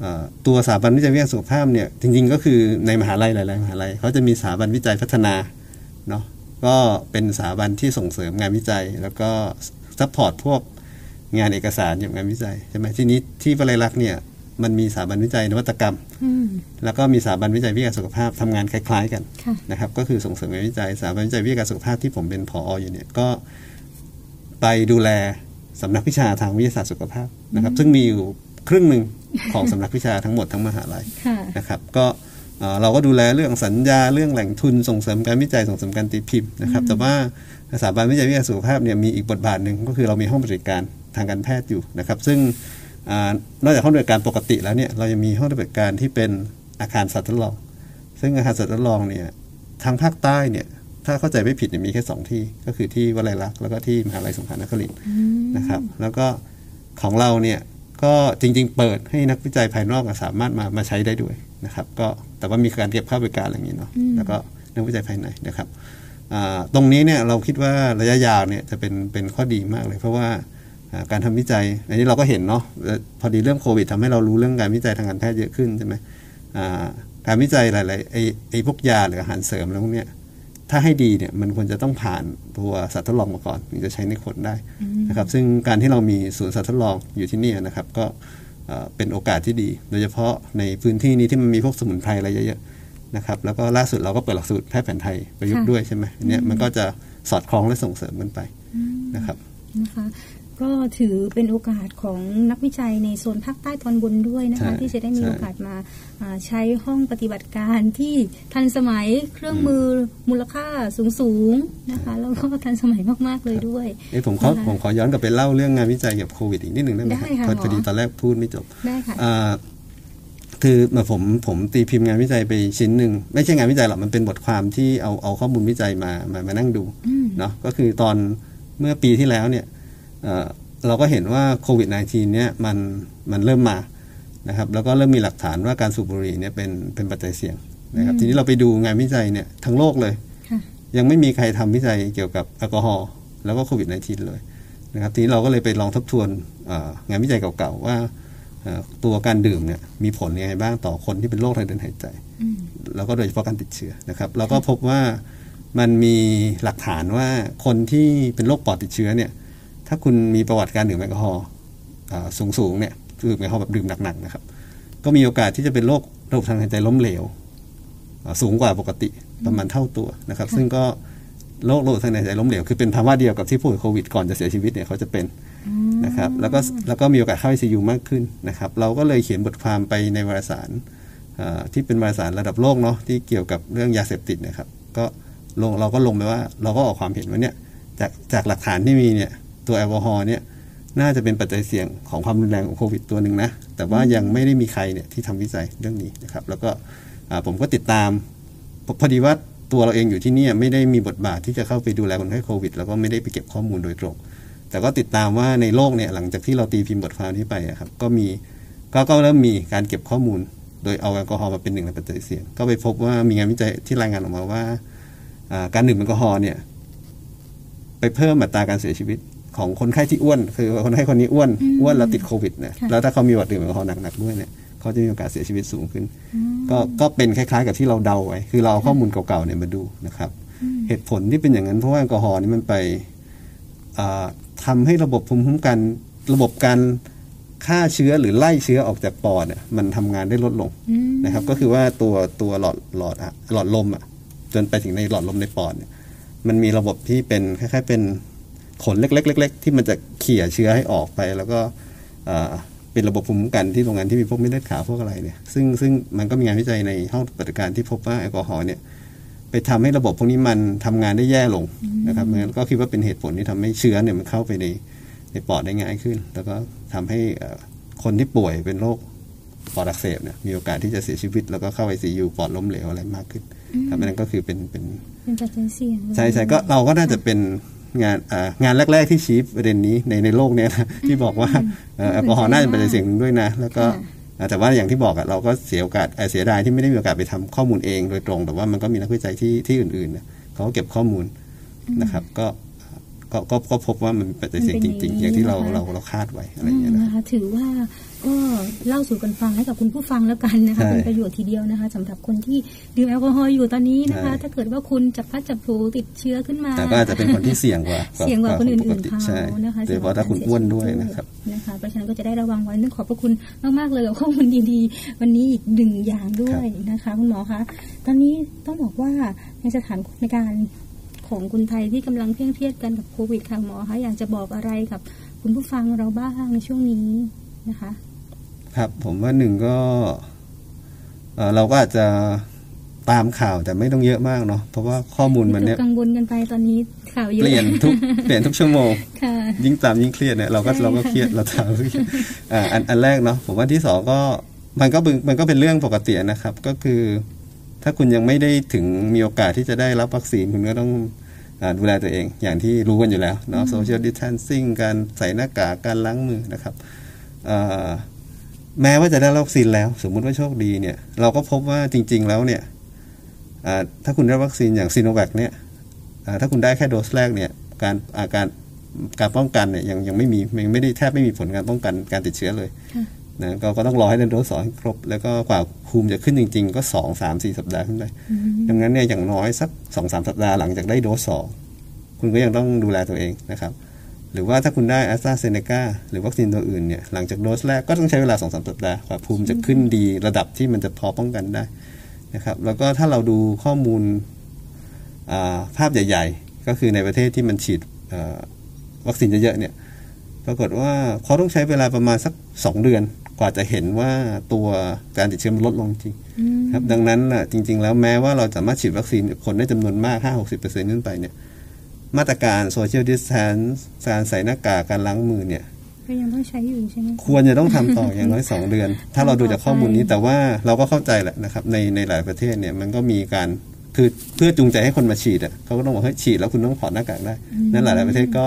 เอ่อตัวสถาบันวิจัยวิทยาสุขภาพเนี่ยจริงๆ ก็คือในมหาลัยหลายๆมหาลัยเขาจะมีสถาบันวิจัยพัฒนาเนาะก็เป็นสถาบันที่ส่งเสริมงานวิจัย แล้วก็ support พวกงานเอกสารอย่างงานวิจัยใช่ไหมที่นี้ที่วลัยลักษณ์เนี่ยมันมีสถาบันวิจัยนวัตกรรมอืมแล้วก็มีสถาบันวิจัยวิทยาสุขภาพทำงานคล้าย ๆ กันค่ะนะครับก็คือส่งเสริมงานวิจัยสถาบันวิจัยวิทยาการสุขภาพที่ผมเป็นผออยู่เนี่ยก็ไปดูแล สำนักวิชาทางวิทยาศาสตร์สุขภาพนะครับ ซึ่งมีอยู่ครึ่งหนึ่งของสำนักวิชาทั้งหมดทั้งมหาลัยค่ะนะครับ ก็เอ่อเราก็ดูแลเรื่องสัญญาเรื่องแหล่งทุนส่งเสริมการวิจัยส่งเสริมการตีพิมพ์นะครับ แต่ว่าสถาบันวิจัยวิทยาสุขภาพเนี่ยมีอีกบทบาทหนึ่งก็คือเรามีห้องปฏิบัติการทางการแพทย์อยู่นะครับ ซึ่งอานอกจากห้องปฏิบัติการปกติแล้วเนี่ยเรายังมีห้องปฏิบัติการที่เป็นอาคารสัตว์ทดลอง ซึ่งอาคารสัตว์ทดลองเนี่ยทางภาคใต้เนี่ย ถ้าเข้าใจไม่ผิดเนี่ยมีแค่สองที่ก็คือที่วลัยลักษณ์แล้วก็ที่มหาลัยสงขลานครินทร์นะครับ แล้วก็ของเราเนี่ยก็จริง ๆ เปิดให้นักวิจัยภายนอกอะสามารถมามาใช้ได้ด้วยนะครับ ก็แต่ว่ามีการเก็บค่าบริการอะไรอย่างนี้เนาะแล้วก็นักวิจัยภายในนะครับอ่าตรงนี้เนี่ยเราคิดว่าระยะยาวเนี่ยจะเป็นเป็นข้อดีมากเลย เพราะว่าอ่าการทำวิจัยอันนี้เราก็เห็นเนาะเอ่อพอดีเรื่องโควิดทำให้เรารู้เรื่องการวิจัยทางการแพทย์เยอะขึ้นใช่ไหมอ่าการวิจัยหลายๆไอ้ไอ้พวกยาหรืออาหารเสริมอะไรพวกเนี้ย ถ้าให้ดีเนี่ยมันควรจะต้องผ่านตัวสัตว์ทดลองมาก่อนถึงจะใช้ในคนได้นะครับ ซึ่งการที่เรามีศูนย์สัตว์ทดลองอยู่ที่นี่นะครับ ก็เอ่อเป็นโอกาสที่ดี โดยเฉพาะในพื้นที่นี้ที่มันมีพวกสมุนไพรอะไรเยอะๆนะครับ แล้วก็ล่าสุดเราก็เปิดหลักสูตรแพทย์แผนไทยประยุกต์ค่ะด้วยใช่ไหมอันเนี่ยมันก็จะสอดคล้องและส่งเสริมกันไปนะครับนะคะ ก็ถือเป็นโอกาสของนักวิจัยในโซนภาคใต้ตอนบนด้วยนะคะใช่ที่จะได้มีใช่โอกาสมาอ่าใช้ห้องปฏิบัติการที่ทันสมัยเครื่องมือมูลค่าสูงสูงๆนะคะแล้วก็ทันสมัยมากๆเลยด้วยเอ้ยผมขอนะคะผมขอย้อนกลับไปเล่าเรื่องงานวิจัยเกี่ยวกับโควิดอีกนิดหนึ่งได้ไหมครับได้ค่ะพอหมอพอดีตอนแรกพูดไม่จบได้ค่ะอ่าคือเมื่อผมผมตีพิมพ์งานวิจัยไปชิ้นหนึ่งไม่ใช่งานวิจัยหรอกมันเป็นบทความที่เอาเอาข้อมูลวิจัยมามามานั่งดูอืมเนาะก็คือตอนเมื่อปีที่แล้วเนี่ย เอ่อเราก็เห็นว่าโควิด -19 เนี่ยมันมันเริ่มมานะครับแล้วก็เริ่มมีหลักฐานว่าการสูบบุหรี่เนี่ยเป็นเป็นปัจจัยเสี่ยงนะครับทีนี้เราไปดูงานวิจัยเนี่ยทั้งโลกเลยค่ะยังไม่มีใครทำวิจัยเกี่ยวกับแอลกอฮอล์แล้วก็โควิด -19 เลยนะครับทีนี้เราก็เลยไปลองทบทวนเอ่องานวิจัยเก่าๆว่าเอ่อตัวการดื่มเนี่ยมีผลยังไงบ้างต่อคนที่เป็นโรคทางเดินหายใจอืมแล้วก็โดยเฉพาะการติดเชื้อนะครับเราก็พบว่ามันมีหลักฐานว่าคนที่เป็นโรคปอดติดเชื้อเนี่ย ถ้าคุณมีประวัติการดื่มแอลกอฮอล์สูงสูงๆเนี่ยดื่มแอลกอฮอล์แบบดื่มหนักๆนะครับ ก็มีโอกาสที่จะเป็นโรคระบบทางหายใจล้มเหลวอ่าสูงกว่าปกติประมาณเท่าตัวนะครับ ซึ่งก็โรคระบบทางหายใจล้มเหลวคือเป็นภาวะเดียวกับที่ผู้ป่วยโควิดก่อนจะเสียชีวิตเนี่ยเขาจะเป็นนะครับแล้วก็แล้วก็มีโอกาสเข้า ICU มากขึ้นนะครับ เราก็เลยเขียนบทความไปในวารสารอ่าที่เป็นวารสารระดับโลกเนาะที่เกี่ยวกับเรื่องยาเสพติดนะครับ ก็ลงเราก็ลงไปว่าเราก็ออกความเห็นว่าเนี่ยจากจากหลักฐานที่มีเนี่ย ตัวแอลกอฮอล์เนี่ยน่าจะเป็นปัจจัยเสี่ยงของความรุนแรงของโควิดตัวหนึ่งนะ แต่ว่ายังไม่ได้มีใครเนี่ยที่ทำวิจัยเรื่องนี้นะครับ แล้วก็ผมก็ติดตามพอพอดีว่าตัวเราเองอยู่ที่นี่ไม่ได้มีบทบาทที่จะเข้าไปดูแลคนไข้โควิด แล้วก็ไม่ได้ไปเก็บข้อมูลโดยตรง แต่ก็ติดตามว่าในโลกเนี่ยหลังจากที่เราตีพิมพ์บทความนี้ไปอะครับก็มีก็ก็เริ่มมีการเก็บข้อมูล โดยเอาแอลกอฮอล์มาเป็นหนึ่งในปัจจัยเสี่ยง ก็ไปพบว่ามีงานวิจัยที่รายงานออกมาว่าอ่าการดื่มแอลกอฮอล์เนี่ยไปเพิ่มอัตราการเสียชีวิต ของคนไข้ที่อ้วน คือคนไข้คนนี้อ้วนอ้วนแล้วติดโควิดเนี่ยค่ะแล้วถ้าเขามีประวัติดื่มแอลกอฮอล์หนักๆด้วยเนี่ยเขาจะมีโอกาสเสียชีวิตสูงขึ้น ก็ก็เป็นคล้ายๆ กับที่เราเดาไว้ คือเราเอาข้อมูลเก่าๆเนี่ยมาดูนะครับ เหตุผลที่เป็นอย่างนั้นเพราะว่าแอลกอฮอล์นี่มันไปอ่าทำาให้ระบบภูมิคุ้มกัน ระบบการฆ่าเชื้อหรือไล่เชื้อออกจากปอดเนี่ยมันทำงานได้ลดลงอืมนะครับ ก็คือว่าตัวตัวหลอดหลอดอะหลอดลมอะจนไปถึงในหลอดลมในปอดเนี่ยมันมีระบบที่เป็นคล้ายๆเป็น ขนเล็กๆเล็กๆที่มันจะเขี่ยเชื้อให้ออกไป แล้วก็เอ่อเป็นระบบภูมิคุ้มกันที่โรงงานที่มีพวกเม็ดเลือดขาวพวกอะไรเนี่ยซึ่งซึ่งมันก็มีงานวิจัยในห้องปฏิบัติการที่พบว่าแอลกอฮอล์เนี่ยไปทำให้ระบบพวกนี้มันทำงานได้แย่ลงนะครับมันก็คิดว่าเป็นเหตุผลที่ทำให้เชื้อเนี่ยมันเข้าไปในในปอดได้ง่ายขึ้น แล้วก็ทำให้เอ่อคนที่ป่วยเป็นโรคปอดอักเสบเนี่ยมีโอกาสที่จะเสียชีวิต แล้วก็เข้าไอซียูปอดล้มเหลวอะไรมากขึ้นครับอันนั้นก็คือเป็นเป็นเป็นปัจจัยเสี่ยงเลยใช่ใช่ก็เราก็น่าจะเป็น งานอ่างานแรก ๆ ที่ชี้ประเด็นนี้ในในโลกเนี้ยนะที่บอกว่าเอ่อแอลกอฮอล์น่าจะเป็นปัจจัยเสี่ยงหนึ่งด้วยนะ แล้วก็อ่าแต่ว่าอย่างที่บอกอะเราก็เสียโอกาสเอ่อเสียดายที่ไม่ได้มีโอกาสไปทำข้อมูลเองโดยตรง แต่ว่ามันก็มีนักวิจัยที่ที่อื่นๆเนี่ยเขาก็เก็บข้อมูลนะครับ ก็ก็ก็ก็พบว่ามันเป็นปัจจัยเสี่ยงจริง ๆ อย่างที่เราเราเราคาดไว้อะไรอย่างเงี้ยนะนะคะถือว่า ก็เล่าสู่กันฟังให้กับคุณผู้ฟังแล้วกันนะคะใช่เป็นประโยชน์ทีเดียวนะคะสำหรับคนที่ดื่มแอลกอฮอล์อยู่ตอนนี้นะคะใช่ถ้าเกิดว่าคุณจับพลัดจับผลูติดเชื้อขึ้นมาแต่ก็อาจจะเป็นคนที่เสี่ยงกว่าเสี่ยงกว่าคนอื่นปกๆติเขาใช่นะคะโดยเฉพาะถ้าคุณอ้วนด้วยนะครับนะคะเพราะฉะนั้นก็จะได้ระวังไว้ต้องขอบพระคุณมากๆเลยกับข้อมูลดีๆ วันนี้อีกหนึ่งอย่างด้วยนะคะคุณหมอคะตอนนี้ต้องบอกว่าในสถานในการของคนไทยที่กำลังเคร่งเครียดกันกับโควิดค่ะหมอคะอยากจะบอกอะไรกับคุณผู้ฟังเราบ้างในช่วงนี้นะคะ ครับผมว่าหนึ่งก็เอ่อเราก็อาจจะตามข่าวแต่ไม่ต้องเยอะมากเนาะเพราะว่าข้อมูลมันเนี้ยกังวลกันไปตอนนี้ข่าวเยอะเปลี่ยนทุกเปลี่ยนทุกชั่วโมงค่ะยิ่งตามยิ่งเครียดเนี่ยเราก็ใช่เราก็เครียดเราตามก็เครียดอ่าอันอันแรกเนาะผมว่าที่สองก็มันก็เป็นมันก็เป็นเรื่องปกตินะครับ ก็คือ ถ้าคุณยังไม่ได้ถึงมีโอกาสที่จะได้รับวัคซีนคุณก็ต้องอาดูแลตัวเอง อย่างที่รู้กันอยู่แล้วเนาะ social distancing การใส่หน้ากากการล้างมือนะครับอ่า แม้ว่าจะได้รับวัคซีนแล้ว สมมุติว่าโชคดีเนี่ย เราก็พบว่าจริง ๆ แล้วเนี่ยอ่าถ้าคุณได้วัคซีนอย่างซีโนแวคเนี่ยอ่าถ้าคุณได้แค่โดสแรกเนี่ยการอาการการป้องกันเนี่ยยังยังไม่มียังไม่ได้แทบไม่มีผลการป้องกันการติดเชื้อเลยค่ะนะก็ก็ต้องรอให้ได้โดสสองให้ครบ แล้วก็กว่าภูมิจะขึ้นจริง ๆ ก็สองสามสี่สัปดาห์ขึ้นไปดังนั้นเนี่ยอย่างน้อยสักสองสามสัปดาห์หลังจากได้โดสสองคุณก็ยังต้องดูแลตัวเองนะครับ หรือว่าถ้าคุณได้แอสตราเซเนกาหรือวัคซีนตัวอื่นเนี่ยหลังจากโดสแรกก็ต้องใช้เวลาสองสามสัปดาห์กว่าภูมิจะขึ้นดีระดับที่มันจะพอป้องกันได้นะครับแล้วก็ถ้าเราดูข้อมูลอ่าภาพใหญ่ ๆ ก็คือในประเทศที่มันฉีดเอ่อวัคซีนเยอะๆเนี่ยปรากฏว่าเขาต้องใช้เวลาประมาณสักสองเดือนกว่าจะเห็นว่าตัวการติดเชื้อมันลดลงจริงครับดังนั้นน่ะจริง ๆ แล้วแม้ว่าเราสามารถฉีดวัคซีนกับคนได้จำนวนมาก 5-60%ขึ้นไปเนี่ย มาตรการ social distance การใส่หน้ากากการล้างมือเนี่ยก็ยังต้องใช้อยู่ใช่ไหมคะควรจะต้องทำต่ออย่างน้อยสองเดือน ถ้าเราดูจากข้อมูลนี้แต่ว่าเราก็เข้าใจแหละนะครับ ในในหลายประเทศเนี่ยมันก็มีการคือเพื่อจูงใจให้คนมาฉีดอะเขาก็ต้องบอกให้ยฉีดแล้วคุณต้องถอดหน้ากากได้นั่นหลายหลายประเทศก็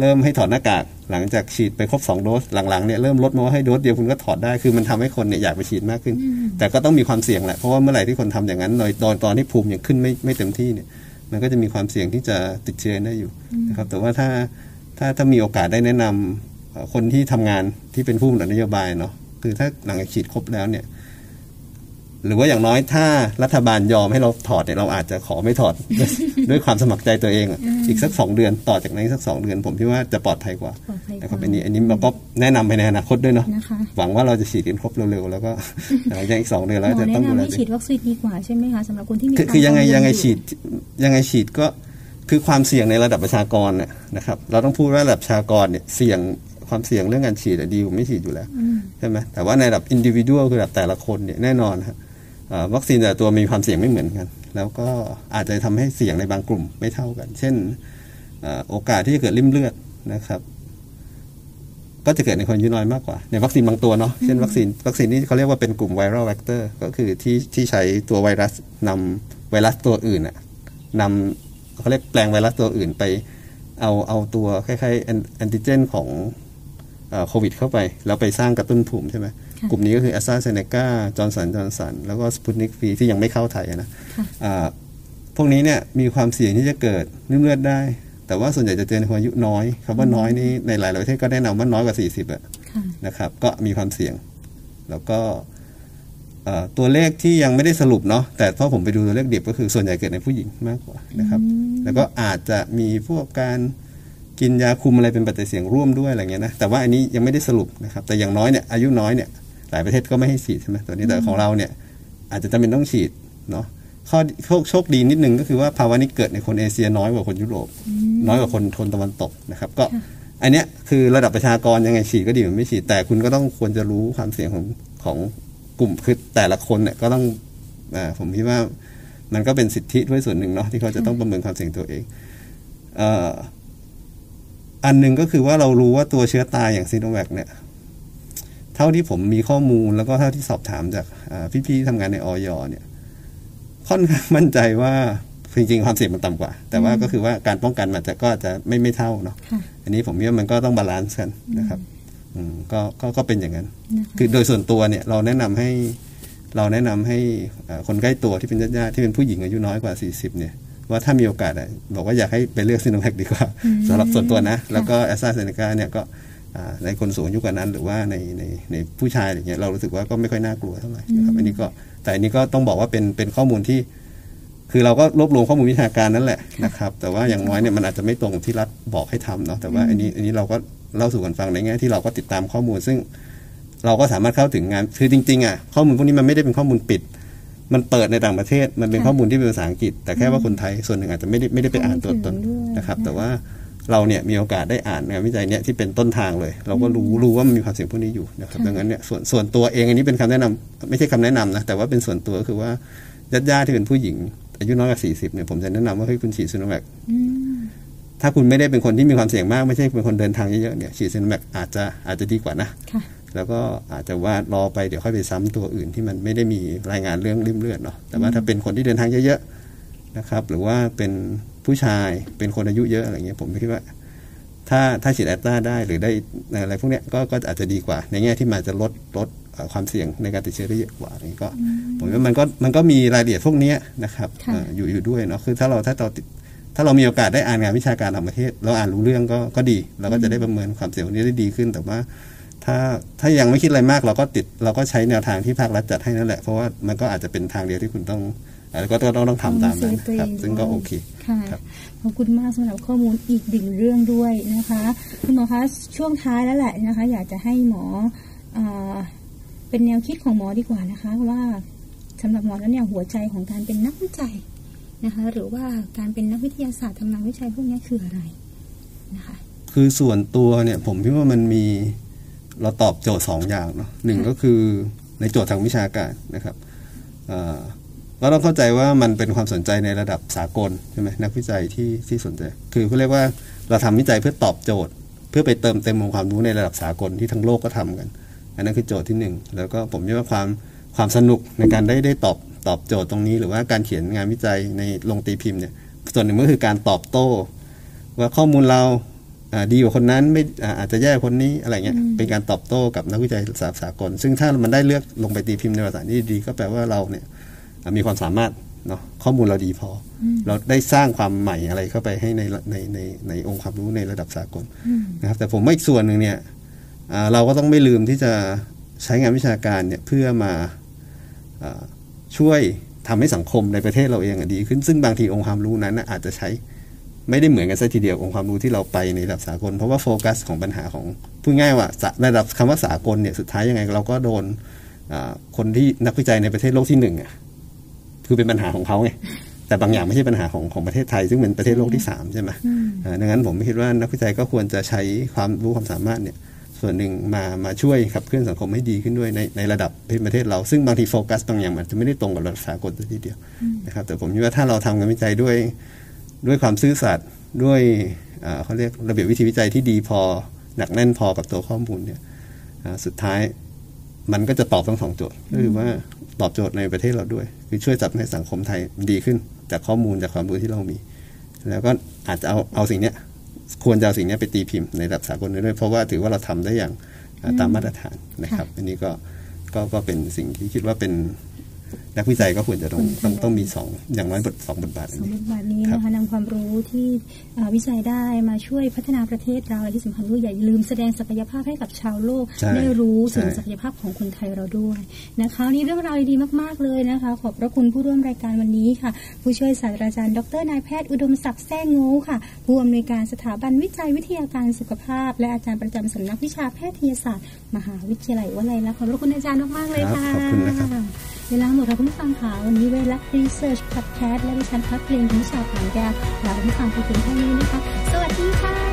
เริ่มให้ถอดหน้ากากหลังจากฉีดไปครบสองโดสหลัง ๆ เนี่ยเริ่มลดมาว่าให้โดสเดียวคุณก็ถอดได้คือมันทำให้คนเนี่ยอยากไปฉีดมากขึ้น แต่ก็ต้องมีความเสี่ยงแหละเพราะว่าเมื่อไหร่ที่คนทำอย่างนั้นโดยตอนตอนที่ภูมิยังขึ้นไม่ไม่เต็มที่เนี่ย มันก็จะมีความเสี่ยงที่จะติดเชื้อได้อยู่นะครับ แต่ว่าถ้าถ้าถ้ามีโอกาสได้แนะนำเอ่อคนที่ทำงานที่เป็นผู้กำหนดนโยบายเนาะคือถ้าหลังจากฉีดครบแล้วเนี่ย หรือว่าอย่างน้อยถ้ารัฐบาลยอมให้เราถอดเนี่ยเราอาจจะขอไม่ถอด ด้วยความสมัครใจตัวเองอะอีกสักสองเดือนต่อจากนั้นอีกสักสองเดือน ผมคิดว่าจะปลอดภัยกว่าปลอดภัยกว่านะครับอันนี้อันนี้เราก็แนะนำไปในอนาคตด้วยเนาะนะคะหวังว่าเราจะฉีดกันครบเร็วๆแล้วก็หลังจากอีกสองเดือนหแล้วมอจะแนะต้องดูนำแลให้ตัวเองฉีดวัคซีนดีกว่าใช่ไหมคะสำหรับคนที่มีคือวามคือยังไงกัวลยังไงอฉีดยังไงฉีดก็คือความเสี่ยงในระดับประชากรเนี่ยนะครับ เราต้องพูดว่าระดับประชากรเนี่ยเสี่ยงความเสี่ยงเรื่องการฉีดอะดีกว่าไม่ฉีดอยู่แล้วใช่ไหมแต่ว่าในระดับอินดิวิ a l คือระดับแต่ละคนเนี่ยแน่นอนครับเอ่อ วัคซีนแต่ละตัวมีความเสี่ยงไม่เหมือนกัน แล้วก็อาจจะทำให้เสี่ยงในบางกลุ่มไม่เท่ากัน เช่นเอ่อโอกาสที่จะเกิดริ่มเลือดนะครับ ก็จะเกิดในคนอายุน้อยมากกว่า ในวัคซีนบางตัวเนาะเช่นวัคซีนวัคซีนนี้เขาเรียกว่าเป็นกลุ่มไวรัล v ว c เตอร์ก็คือที่ที่ใช้ตัวไวรัสนำไวรัสตัวอื่นอะนำเขาเรียกแปลงไวรัสตัวอื่นไป เอาเอาตัวคล้ายๆแอนติเจนของโควิดเข้าไป แล้วไปสร้างกระตุ้นภูมิใช่ไหมค่ะ กลุ่มนี้ก็คือแอสตราเซเนกาจอห์นสันแอนด์จอห์นสันแล้วก็สปุตนิกวีที่ยังไม่เข้าไทยอะนะค่ะอ่าพวกนี้เนี่ยมีความเสี่ยงที่จะเกิดลิ่มเลือดได้ แต่ว่าส่วนใหญ่จะเจอในคนอายุน้อยคำว่าน้อยนี่ในหลายๆประเทศก็แนะนำว่าน้อยกว่า 40อะค่ะนะครับก็มีความเสี่ยง แล้วก็เอ่อตัวเลขที่ยังไม่ได้สรุปเนาะแต่เพราะผมไปดูตัวเลขดิบก็คือส่วนใหญ่เกิดในผู้หญิงมากกว่านะครับ แล้วก็อาจจะมีพวกการกินยาคุมอะไรเป็นปัจจัยเสี่ยงร่วมด้วยอะไรเงี้ยนะแต่ว่าอันนี้ยังไม่ได้สรุปนะครับแต่อย่างน้อยเนี่ยอายุน้อยเนี่ย หลายประเทศก็ไม่ให้ฉีดใช่ไหมตัวนี้แต่ของเราเนี่ยอาจจะจำเป็นต้องฉีดเนาะข้อโชคโชคดีนิดนึงก็คือว่าภาวะนี้เกิดในคนเอเชียน้อยกว่าคนยุโรป น้อยกว่าคนทนตะวันตกนะครับก็อันเนี้ยคือระดับประชากรยังไงฉีดก็ดีมันไม่ฉีดแต่คุณก็ต้องควรจะรู้ความเสี่ยงของของกลุ่มคือแต่ละคนเนี่ยก็ต้องอ่าผมคิดว่ามันก็เป็นสิทธิด้วยส่วนหนึ่งเนาะที่เขาจะต้องประเมินความเสี่ยงตัวเองเอ่ออันหนึ่งก็คือว่าเรารู้ว่าตัวเชื้อตายอย่างซิโนแวคเนี่ย เท่าที่ผมมีข้อมูลแล้วก็เท่าที่สอบถามจากอ่าพี่ๆที่ทำงานในอย. เนี่ย ค่อนข้างมั่นใจว่าจริงๆความเสี่ยงมันต่ำกว่า แต่ว่าก็คือว่าการป้องกันมันจะก็อาจจะไม่ไม่เท่าเนาะค่ะอันนี้ผมคิดว่ามันก็ต้อง balance กันนะครับอืมก็ก็ก็เป็นอย่างนั้นนะคะคือโดยส่วนตัวเนี่ยเราแนะนำให้เราแนะนำให้เอ่อคนใกล้ตัวที่เป็นญาติๆที่เป็นผู้หญิงอายุน้อยกว่า 40 เนี่ย ว่าถ้ามีโอกาสอะบอกว่าอยากให้ไปเลือกซิโนแวคดีกว่าสำหรับส่วนตัวนะ แล้วก็แอสตราเซเนกาเนี่ยก็อ่า ในคนสูงอายุกว่านั้น หรือว่าในในในผู้ชายอะไรเงี้ยเรารู้สึกว่าก็ไม่ค่อยน่ากลัวเท่าไหร่นะครับอันนี้ก็แต่อันนี้ก็ต้องบอกว่าเป็นเป็นข้อมูลที่ คือเราก็รวบรวมข้อมูลวิชาการนั่นแหละนะครับ แต่ว่าอย่างน้อยเนี่ยมันอาจจะไม่ตรงที่รัฐบอกให้ทำเนาะแต่ว่าอันนี้อันนี้เราก็เล่าสู่กันฟังในแง่ที่เราก็ติดตามข้อมูล ซึ่งเราก็สามารถเข้าถึงงานคือจริงๆอะข้อมูลพวกนี้มันไม่ได้เป็นข้อมูลปิด มันเปิดในต่างประเทศ มันเป็นข้อมูลที่เป็นภาษาอังกฤษ แต่แค่ว่าคนไทยส่วนหนึ่งอาจจะไม่ได้ไม่ได้ไปอ่านตัวตนเข้าไม่ถึงด้วยนะครับ แต่ว่า เราเนี่ยมีโอกาสได้อ่านงานวิจัยเนี่ยที่เป็นต้นทางเลย เราก็รู้รู้ว่ามันมีความเสี่ยงพวกนี้อยู่นะครับดังนั้นเนี่ยส่วนส่วนตัวเองอันนี้เป็นคำแนะนำไม่ใช่คำแนะนำนะแต่ว่าเป็นส่วนตัวก็คือว่าญาติๆที่เป็นผู้หญิง อายุน้อยกว่า40เนี่ยผมจะแนะนำว่าเฮ้ยคุณฉีดซีโนแวคอืมถ้าคุณไม่ได้เป็นคนที่มีความเสี่ยงมากไม่ใช่เป็นคนเดินทางเยอะๆเนี่ยฉีดซีโนแวคอาจจะอาจจะดีกว่านะค่ะแล้วก็อาจจะว่ารอไปเดี๋ยวค่อยไปซ้ำตัวอื่นที่มันไม่ได้มีรายงานเรื่องริ่มเลือดเนาะแต่ว่าถ้าเป็นคนที่เดินทางเยอะๆ นะครับ หรือว่าเป็นผู้ชายเป็นคนอายุเยอะอะไรเงี้ยผมคิดว่า ถ้าถ้าฉีดแอตตราได้หรือได้อะไรพวกเนี้ยก็ก็อาจจะดีกว่า ในแง่ที่มันจะลดลดเอ่อความเสี่ยงในการติดเชื้อได้เยอะกว่านี่ก็ผมว่ามันก็มันก็มีรายละเอียดพวกเนี้ยนะครับค่ะเอ่ออยู่อยู่ด้วยเนาะคือถ้าเราถ้าเราติดถ้าเรามีโอกาสได้อ่านงานวิชาการต่างประเทศ เราอ่านรู้เรื่องก็ก็ดี เราก็จะได้ประเมินความเสี่ยงพวกนี้ได้ดีขึ้น แต่ว่าถ้าถ้ายังไม่คิดอะไรมากเราก็ติดเราก็ใช้แนวทางที่ภาครัฐจัดให้นั่นแหละ เพราะว่ามันก็อาจจะเป็นทางเดียวที่คุณต้องเอ่อ ก็ต้องต้องต้องทำตามนั้นต้องเซฟตัวเองครับซึ่งก็ด้วยโอเคค่ะครับขอบคุณมากสำหรับข้อมูลอีกหนึ่งเรื่องด้วยนะคะคุณหมอคะช่วงท้ายแล้วแหละนะคะ อยากจะให้หมอเออเป็นแนวคิดของหมอดีกว่านะคะ ว่าสำหรับหมอแล้วเนี่ยหัวใจของการเป็นนักวิจัยนะคะ หรือว่าการเป็นนักวิทยาศาสตร์ทำงานวิจัยพวกนี้คืออะไรนะคะ คือส่วนตัวเนี่ยผมคิดว่ามันมีเราตอบโจทย์สองอย่างเนาะหนึ่งก็คือในโจทย์ทางวิชาการนะครับเอ่อ ก็ต้องเข้าใจว่ามันเป็นความสนใจในระดับสากลใช่ไหมนักวิจัยที่ที่สนใจ คือเขาเรียกว่าเราทำวิจัยเพื่อตอบโจทย์ เพื่อไปเติมเต็มองค์ความรู้ในระดับสากลที่ทั้งโลกก็ทำกัน อันนั้นคือโจทย์ที่หนึ่งแล้วก็ผมคิดว่าความความสนุกในการได้ได้ตอบตอบโจทย์ตรงนี้ หรือว่าการเขียนงานวิจัยในลงตีพิมพ์เนี่ยส่วนหนึ่งก็คือการตอบโต้ ว่าข้อมูลเราอ่าดีกว่าคนนั้นไม่อ่าอาจจะแย่กว่าคนนี้อะไรเงี้ยเป็นการตอบโต้กับนักวิจัยสาสากล ซึ่งถ้ามันได้เลือกลงไปตีพิมพ์ในภาษาที่ดีก็แปลว่าเราเนี่ยอ่า มีความสามารถเนาะข้อมูลเราดีพออเราได้สร้างความใหม่อะไรเข้าไปให้ในในในในองค์ความรู้ในระดับสากลนะครับ แต่ผมว่าอีกส่วนหนึ่งเนี่ยอ่าเราก็ต้องไม่ลืมที่จะใช้งานวิชาการเนี่ยเพื่อมาอ่าช่วยทำให้สังคมในประเทศเราเองอะดีขึ้นซึ่งบางทีองค์ความรู้นั้นน่ะอาจจะใช้ไม่ได้เหมือนกันซะทีเดียวองค์ความรู้ที่เราไปในระดับสากล เพราะว่าโฟกัสของปัญหาของพูดง่ายว่าสะระดับคำว่าสากลเนี่ยสุดท้ายยังไงเราก็โดนอ่าคนที่นักวิจัยในประเทศโลกที่หนึ่งอะ คือเป็นปัญหาของเขาไงแต่บางอย่างไม่ใช่ปัญหาของของประเทศไทย ซึ่งเป็นประเทศโลกที่สามใช่ไหมอ่าดังนั้นผมคิดว่านักวิจัยก็ควรจะใช้ความรู้ความสามารถเนี่ยส่วนหนึ่งมามาช่วยขับเคลื่อนสังคมให้ดีขึ้นด้วยในในระดับประเทศเราซึ่งบางทีโฟกัสบางอย่างมันจะไม่ได้ตรงกับระดับสากลซะทีเดียวนะครับแต่ผมคิดว่าถ้าเราทำงานวิจัยด้วยด้วยความซื่อสัตย์ด้วยอ่าเขาเรียกระเบียบวิธีวิจัยที่ดีพอหนักแน่นพอกับตัวข้อมูลเนี่ยอ่าสุดท้ายมันก็จะตอบทั้งสองโจทย์ก็คือว่า ตอบโจทย์ในประเทศเราด้วย คือช่วยจับให้สังคมไทยดีขึ้น จากข้อมูลจากความรู้ที่เรามี แล้วก็อาจจะเอาเอาสิ่งเนี้ยควรจะเอาสิ่งเนี้ยไปตีพิมพ์ในระดับสากลด้วย เพราะว่าถือว่าเราทำได้อย่างอ่าตามมาตรฐานนะครับ อันนี้ก็ก็ก็เป็นสิ่งที่คิดว่าเป็นนักวิจัยก็ควรจะต้องต้องต้องมีสองอย่างน้อยบทสองบทบาทสอันองนี้บทบาทนี้ครับนะคะนำความรู้ ที่อ่าวิจัยได้มาช่วยพัฒนาประเทศเราและที่สำคัญด้วยอย่าลืมแสดงศักยภาพให้กับชาวโลกใช่ได้รู้ถึงใช่ศักยภาพของคนไทยเราด้วยนะคะวันนี่เรื่องราวดีๆมาก ๆ เลยนะคะ ขอบพระคุณผู้ร่วมรายการวันนี้ค่ะ ผู้ช่วยศาสตราจารย์ ดรนายแพทย์อุดมศักดิ์แซ่งูค่ะ ผู้อำนวยการสถาบันวิจัยวิทยาการสุขภาพ และอาจารย์ประจำสำนักวิชาแพทยศาสตร์ มหาวิทยาลัยวลัยลักษณ์ขอบพระคุณอาจารย์มากๆเลยครับค่ะขอบคุณนะครับเวลาหมดแล้วคุณผู้ฟังค่ะวันนี้เวลา Research Podcast และดิฉันพักเพลงของชาวผางแก้วลาที่ฟังเพียงเท่นี้นะคะ สวัสดีค่ะ